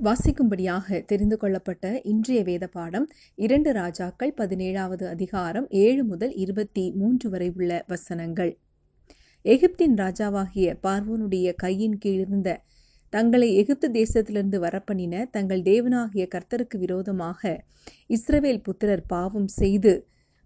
வாசிக்கும்படியாக தெரிந்து கொள்ளப்பட்ட இன்றைய வேத பாடம் இரண்டு ராஜாக்கள் பதினேழாவது அதிகாரம் ஏழு முதல் இருபத்தி மூன்று வரை உள்ள வசனங்கள். எகிப்தின் ராஜாவாகிய பார்வோனுடைய கையின் கீழ் இருந்த தங்களை எகிப்து தேசத்திலிருந்து வரப்பண்ணின தங்கள் தேவனாகிய கர்த்தருக்கு விரோதமாக இஸ்ரவேல் புத்திரர் பாவம் செய்து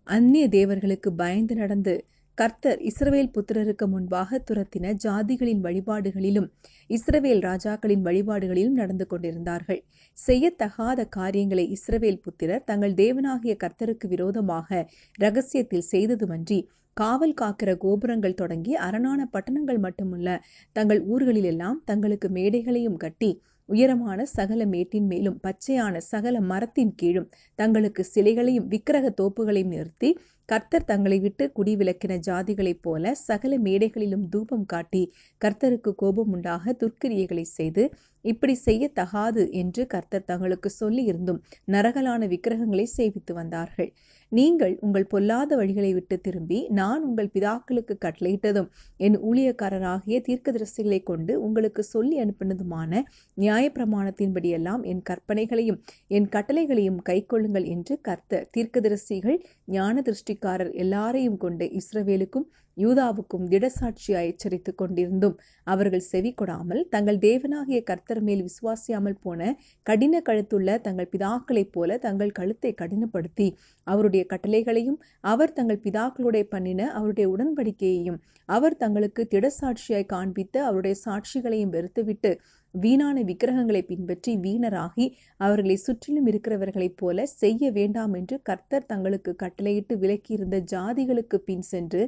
அந்நிய தேவர்களுக்கு பயந்து நடந்து கர்த்தர் இஸ்ரவேல் புத்திரருக்கு முன்பாக துரத்தின ஜாதிகளின் வழிபாடுகளிலும் இஸ்ரவேல் ராஜாக்களின் வழிபாடுகளிலும் நடந்து கொண்டிருந்தார்கள். செய்யத்தகாத காரியங்களை இஸ்ரவேல் புத்திரர் தங்கள் தேவனாகிய கர்த்தருக்கு விரோதமாக ரகசியத்தில் செய்ததுமன்றி காவல் காக்கிற கோபுரங்கள் தொடங்கி அரணான பட்டணங்கள் மட்டுமல்ல தங்கள் ஊர்களிலெல்லாம் தங்களுக்கு மேடைகளையும் கட்டி உயரமான சகல மேட்டின் மேலும் பச்சையான சகல மரத்தின் கீழும் தங்களுக்கு சிலைகளையும் விக்கிரக தோப்புகளையும் நிறுத்தி கர்த்தர் தங்களை விட்டு குடிவிலக்கின ஜாதிகளைப் போல சகல மேடைகளிலும் தூபம் காட்டி கர்த்தருக்கு கோபம் உண்டாக துர்க்கிரியைகளை செய்து இப்படி செய்யத்தகாது என்று கர்த்தர் தங்களுக்கு சொல்லி இருந்தும் நரகலான விக்கிரகங்களை சேவித்து வந்தார்கள். நீங்கள் உங்கள் பொல்லாத வழிகளை விட்டு திரும்பி நான் உங்கள் பிதாக்களுக்கு கட்டளையிட்டதும் என் ஊழியக்காரராகிய தீர்க்கதரிசிகளை கொண்டு உங்களுக்கு சொல்லி அனுப்பினதுமான நியாயப்பிரமாணத்தின்படியெல்லாம் என் கற்பனைகளையும் என் கட்டளைகளையும் கைக்கொள்ளுங்கள் என்று கர்த்தர் தீர்க்கதரிசிகள் ஞான திருஷ்டி ஆட்சிக்காரர் எல்லாரையும் கொண்டு இஸ்ரவேலுக்கும் யூதாவுக்கும் திடசாட்சியாய் எச்சரித்துக் கொண்டிருந்தும் அவர்கள் செவி கொடாமல் தங்கள் தேவனாகிய கர்த்தர் மேல் விசுவாசியாமல் போன கடின கழுத்துள்ள தங்கள் பிதாக்களைப் போல தங்கள் கழுத்தை கடினப்படுத்தி அவருடைய கட்டளைகளையும் அவர் தங்கள் பிதாக்களுடைய பண்ணின அவருடைய உடன்படிக்கையையும் அவர் தங்களுக்கு திடசாட்சியாய் காண்பித்த அவருடைய சாட்சிகளையும் வெறுத்துவிட்டு வீணான விக்கிரகங்களை பின்பற்றி வீணராகி அவர்களை சுற்றிலும் இருக்கிறவர்களைப் போல செய்ய வேண்டாம் என்று கர்த்தர் தங்களுக்கு கட்டளையிட்டு விலக்கியிருந்த ஜாதிகளுக்கு பின் சென்று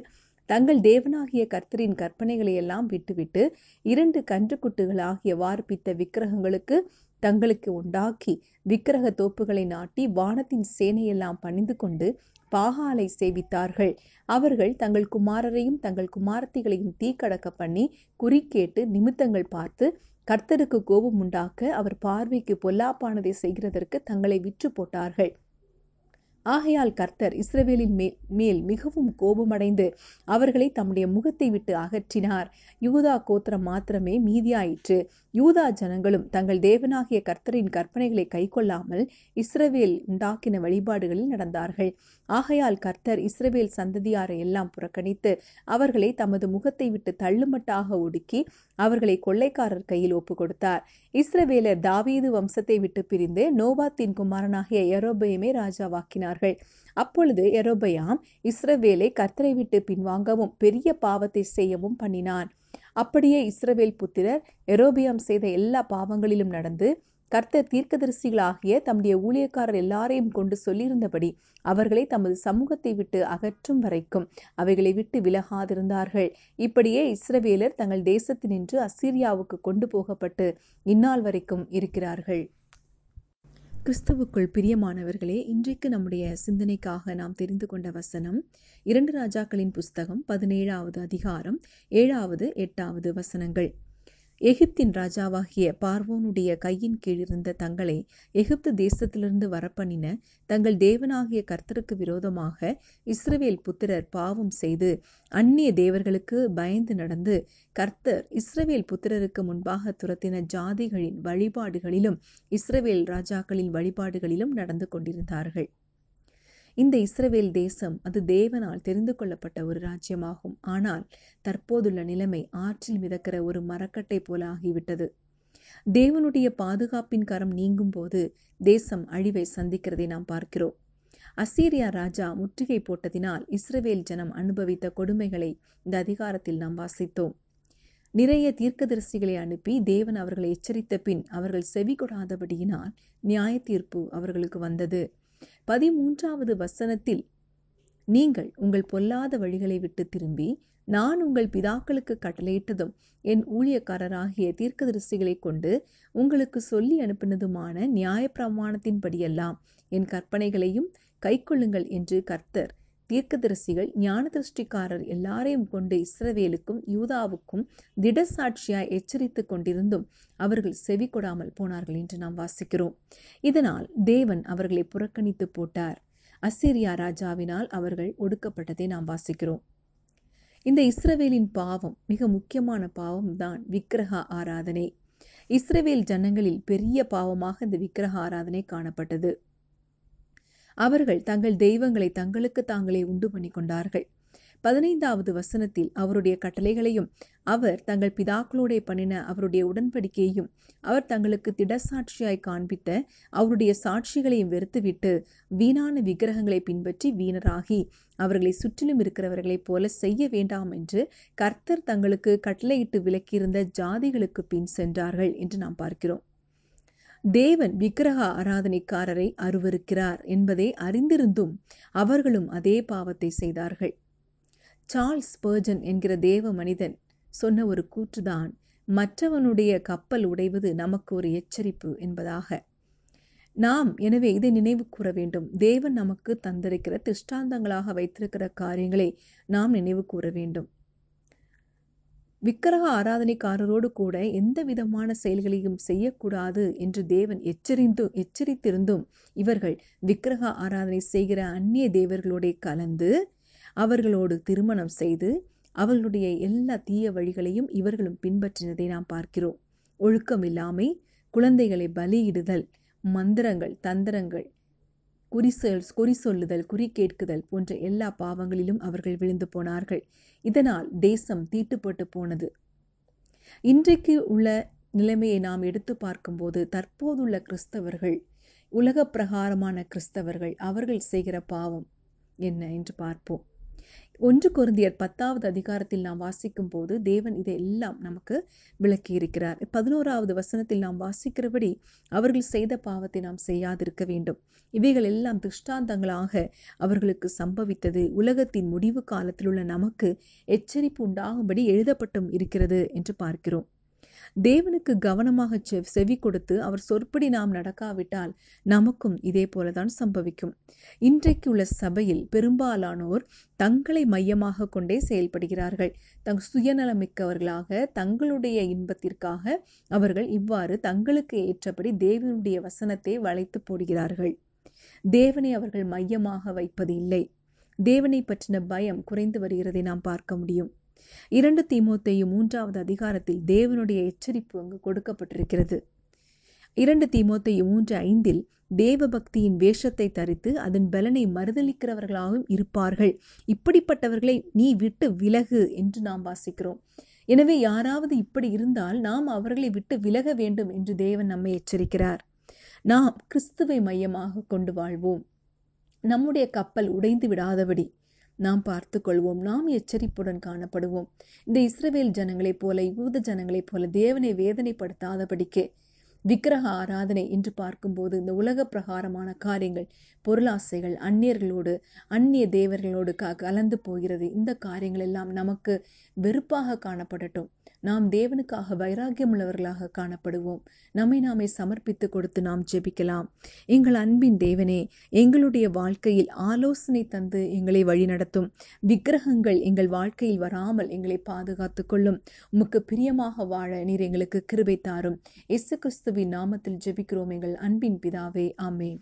தங்கள் தேவனாகிய கர்த்தரின் கற்பனைகளை எல்லாம் விட்டுவிட்டு இரண்டு கன்றுக்குட்டுகளாகிய வார்ப்பித்த விக்கிரகங்களுக்கு தங்களுக்கு உண்டாக்கி விக்கிரக தோப்புகளை நாட்டி வானத்தின் சேனையெல்லாம் பணிந்து கொண்டு பாகாலை சேவித்தார்கள். அவர்கள் தங்கள் குமாரரையும் தங்கள் குமாரத்திகளையும் தீக்கடக்க பண்ணி குறி கேட்டு நிமித்தங்கள் பார்த்து கர்த்தருக்கு கோபம் உண்டாக்க அவர் பார்வைக்கு பொல்லாப்பானதை செய்கிறதற்கு தங்களை விற்று போட்டார்கள். ஆகையால் கர்த்தர் இஸ்ரவேலின் மேல் மேல் மிகவும் கோபமடைந்து அவர்களை தம்முடைய முகத்தை விட்டு அகற்றினார். யூதா கோத்திரம் மாத்திரமே மீதியாயிற்று. யூதா ஜனங்களும் தங்கள் தேவனாகிய கர்த்தரின் கற்பனைகளை கைக்கொள்ளாமல் இஸ்ரவேல் உண்டாக்கின வழிபாடுகளில் நடந்தார்கள். ஆகையால் கர்த்தர் இஸ்ரவேல் சந்ததியாரை எல்லாம் புறக்கணித்து அவர்களை தமது முகத்தை விட்டு தள்ளுமட்டாக ஒடுக்கி அவர்களை கொள்ளைக்காரர் கையில் ஒப்பு கொடுத்தார் இஸ்ரவேலர் தாவீது வம்சத்தை விட்டு பிரிந்து நோபாத்தின் குமாரனாகிய எரோபயமே ராஜாவாக்கினார்கள் அப்பொழுது எரோபயாம் இஸ்ரவேலை கர்த்தரை விட்டு பின்வாங்கவும் பெரிய பாவத்தை செய்யவும் பண்ணினான். அப்படியே இஸ்ரவேல் புத்திரர் எரோபியாம் செய்த எல்லா பாவங்களிலும் நடந்து கர்த்தர் தீர்க்கதரிசிகளாகிய தம்முடைய ஊழியக்காரர் எல்லாரையும் கொண்டு சொல்லியிருந்தபடி அவர்களை தமது சமூகத்தை விட்டு அகற்றும் வரைக்கும் அவைகளை விட்டு விலகாதிருந்தார்கள். இப்படியே இஸ்ரவேலர் தங்கள் தேசத்தினின்று அசீரியாவுக்கு கொண்டு போகப்பட்டு இந்நாள் வரைக்கும் இருக்கிறார்கள். கிறிஸ்துவுக்குள் பிரியமானவர்களே இன்றைக்கு நம்முடைய சிந்தனைக்காக நாம் தெரிந்து கொண்ட வசனம் இரண்டு ராஜாக்களின் புஸ்தகம் பதினேழாவது அதிகாரம் ஏழாவது எட்டாவது வசனங்கள். எகிப்தின் ராஜாவாகிய பார்வோனுடைய கையின் கீழிருந்த தங்களை எகிப்து தேசத்திலிருந்து வரப்பண்ணின தங்கள் தேவனாகிய கர்த்தருக்கு விரோதமாக இஸ்ரவேல் புத்திரர் பாவம் செய்து அந்நிய தேவர்களுக்கு பயந்து நடந்து கர்த்தர் இஸ்ரவேல் புத்திரருக்கு முன்பாக துரத்தின ஜாதிகளின் வழிபாடுகளிலும் இஸ்ரவேல் ராஜாக்களின் வழிபாடுகளிலும் நடந்து கொண்டிருந்தார்கள். இந்த இஸ்ரவேல் தேசம் அது தேவனால் தெரிந்து கொள்ளப்பட்ட ஒரு ராஜ்யமாகும். ஆனால் தற்போதுள்ள நிலைமை ஆற்றில் மிதக்கிற ஒரு மரக்கட்டை போல ஆகிவிட்டது. தேவனுடைய பாதுகாப்பின் கரம் நீங்கும் போது தேசம் அழிவை சந்திக்கிறதை நாம் பார்க்கிறோம். அசீரியா ராஜா முற்றுகை போட்டதினால் இஸ்ரவேல் ஜனம் அனுபவித்த கொடுமைகளை இந்த அதிகாரத்தில் நாம் வாசித்தோம். நிறைய தீர்க்கதரிசிகளை அனுப்பி தேவன் அவர்களை எச்சரித்த பின் அவர்கள் செவி கொடாதபடியினால் நியாய தீர்ப்பு அவர்களுக்கு வந்தது. பதிமூன்றாவது வசனத்தில் நீங்கள் உங்கள் பொல்லாத வழிகளை விட்டு திரும்பி நான் உங்கள் பிதாக்களுக்கு கட்டளையிட்டதும் என் ஊழியக்காரராகிய தீர்க்கதரிசிகளை கொண்டு உங்களுக்கு சொல்லி அனுப்பினதுமான நியாயப்பிரமாணத்தின்படியெல்லாம் என் கற்பனைகளையும் கைக்கொள்ளுங்கள் என்று கர்த்தர் தீர்க்கதரிசிகள் ஞான திருஷ்டிக்காரர் எல்லாரையும் கொண்டு இஸ்ரவேலுக்கும் யூதாவுக்கும் திடசாட்சியாய் எச்சரித்து கொண்டிருந்தும் அவர்கள் செவி கொடாமல் போனார்கள் என்று நாம் வாசிக்கிறோம். இதனால் தேவன் அவர்களை புறக்கணித்து போட்டார். அசிரியா ராஜாவினால் அவர்கள் ஒடுக்கப்பட்டதை நாம் வாசிக்கிறோம். இந்த இஸ்ரவேலின் பாவம் மிக முக்கியமான பாவம் தான் விக்கிரக ஆராதனை. இஸ்ரவேல் ஜனங்களில் பெரிய பாவமாக இந்த விக்கிரக ஆராதனை காணப்பட்டது. அவர்கள் தங்கள் தெய்வங்களை தங்களுக்கு தாங்களே உண்டு பண்ணி கொண்டார்கள் பதினைந்தாவது வசனத்தில் அவருடைய கட்டளைகளையும் அவர் தங்கள் பிதாக்களோடே பண்ணின அவருடைய உடன்படிக்கையையும் அவர் தங்களுக்கு திடசாட்சியாய் காண்பித்த அவருடைய சாட்சிகளையும் வெறுத்துவிட்டு வீணான விக்கிரகங்களை பின்பற்றி வீணராகி அவர்களை சுற்றிலும் இருக்கிறவர்களைப் போல செய்ய வேண்டாம் என்று கர்த்தர் தங்களுக்கு கட்டளையிட்டு விலக்கியிருந்த ஜாதிகளுக்கு பின் சென்றார்கள் என்று நாம் பார்க்கிறோம். தேவன் விக்கிரக ஆராதனைக்காரரை அருவருக்கிறார் என்பதை அறிந்திருந்தும் அவர்களும் அதே பாவத்தை செய்தார்கள். சார்ல்ஸ் பர்ஜன் என்கிற தேவ மனிதன் சொன்ன ஒரு கூற்றுதான் மற்றவனுடைய கப்பல் உடைவது நமக்கு ஒரு எச்சரிப்பு என்பதாக. நாம் எனவே இதை நினைவு கூற வேண்டும். தேவன் நமக்கு தந்திருக்கிற திஷ்டாந்தங்களாக வைத்திருக்கிற காரியங்களை நாம் நினைவு கூற வேண்டும். விக்கிரக ஆராதனைக்காரரோடு கூட எந்த விதமான செயல்களையும் செய்யக்கூடாது என்று தேவன் எச்சரிந்து எச்சரித்திருந்தும் இவர்கள் விக்கிரக ஆராதனை செய்கிற அந்நிய தேவர்களோட கலந்து அவர்களோடு திருமணம் செய்து அவர்களுடைய எல்லா தீய வழிகளையும் இவர்களும் பின்பற்றினதை நாம் பார்க்கிறோம். ஒழுக்கம் இல்லாமை குழந்தைகளை பலியிடுதல் மந்திரங்கள் தந்திரங்கள் குறி சொல் குறி சொல்லுதல் குறி கேட்குதல் போன்ற எல்லா பாவங்களிலும் அவர்கள் விழுந்து போனார்கள். இதனால் தேசம் தீட்டுப்பட்டு போனது. இன்றைக்கு உள்ள நிலைமையை நாம் எடுத்து பார்க்கும்போது தற்போதுள்ள கிறிஸ்தவர்கள் உலக பிரகாரமான கிறிஸ்தவர்கள் அவர்கள் செய்கிற பாவம் என்ன என்று பார்ப்போம். ஒன்று குருந்தியர் பத்தாவது அதிகாரத்தில் நாம் வாசிக்கும் போது தேவன் இதை எல்லாம் நமக்கு விளக்கி இருக்கிறார் பதினோராவது வசனத்தில் நாம் வாசிக்கிறபடி அவர்கள் செய்த பாவத்தை நாம் செய்யாதிருக்க வேண்டும். இவைகள் எல்லாம் திருஷ்டாந்தங்களாக அவர்களுக்கு சம்பவித்தது. உலகத்தின் முடிவு காலத்தில் உள்ள நமக்கு எச்சரிப்பு உண்டாகும்படி எழுதப்பட்டும் இருக்கிறது என்று பார்க்கிறோம். தேவனுக்கு கவனமாக செவி கொடுத்து அவர் சொற்படி நாம் நடக்காவிட்டால் நமக்கும் இதே போலதான் சம்பவிக்கும். இன்றைக்கு உள்ள சபையில் பெரும்பாலானோர் தங்களை மையமாக கொண்டே செயல்படுகிறார்கள். தங் சுயநலமிக்கவர்களாக தங்களுடைய இன்பத்திற்காக அவர்கள் இவ்வாறு தங்களுக்கு ஏற்றபடி தேவனுடைய வசனத்தை வளைத்து போடுகிறார்கள். தேவனை அவர்கள் மையமாக வைப்பது இல்லை. தேவனை பற்றின பயம் குறைந்து வருகிறதை நாம் பார்க்க முடியும். இரண்டு தீமோத்தேயும் மூன்றாவது அதிகாரத்தில் தேவனுடைய எச்சரிப்பு அங்கு கொடுக்கப்பட்டிருக்கிறது. இரண்டு தீமோத்தையும் மூன்று ஐந்தில் தேவ பக்தியின் வேஷத்தை தரித்து அதன் பலனை மறுதளிக்கிறவர்களாகவும் இருப்பார்கள். இப்படிப்பட்டவர்களை நீ விட்டு விலகு என்று நாம் வாசிக்கிறோம். எனவே யாராவது இப்படி இருந்தால் நாம் அவர்களை விட்டு விலக வேண்டும் என்று தேவன் நம்மை எச்சரிக்கிறார். நாம் கிறிஸ்துவை மையமாக கொண்டு வாழ்வோம். நம்முடைய கப்பல் உடைந்து விடாதபடி நாம் பார்த்து கொள்வோம். நாம் எச்சரிப்புடன் காணப்படுவோம். இந்த இஸ்ரவேல் ஜனங்களைப் போல யூத ஜனங்களைப் போல தேவனை வேதனைப்படுத்தாதபடிக்கு விக்கிரக ஆராதனை என்று பார்க்கும்போது இந்த உலக பிரகாரமான காரியங்கள் பொருளாசைகள் அந்நியர்களோடு அந்நிய தேவர்களோடு க கலந்து போகிறது. இந்த காரியங்கள் எல்லாம் நமக்கு வெறுப்பாக காணப்படட்டும். நாம் தேவனுக்காக வைராகியம் உள்ளவர்களாக காணப்படுவோம். நம்மை நாமே சமர்ப்பித்து கொடுத்து நாம் ஜெபிக்கலாம். எங்கள் அன்பின் தேவனே எங்களுடைய வாழ்க்கையில் ஆலோசனை தந்து எங்களை வழிநடத்தும் விக்கிரகங்கள் எங்கள் வாழ்க்கையில் வராமல் எங்களை பாதுகாத்து கொள்ளும். உமக்கு பிரியமாக வாழ நீர் எங்களுக்கு கிருபை தாரும். இயேசு கிறிஸ்துவின் நாமத்தில் ஜெபிக்கிறோம் எங்கள் அன்பின் பிதாவே. ஆமேன்.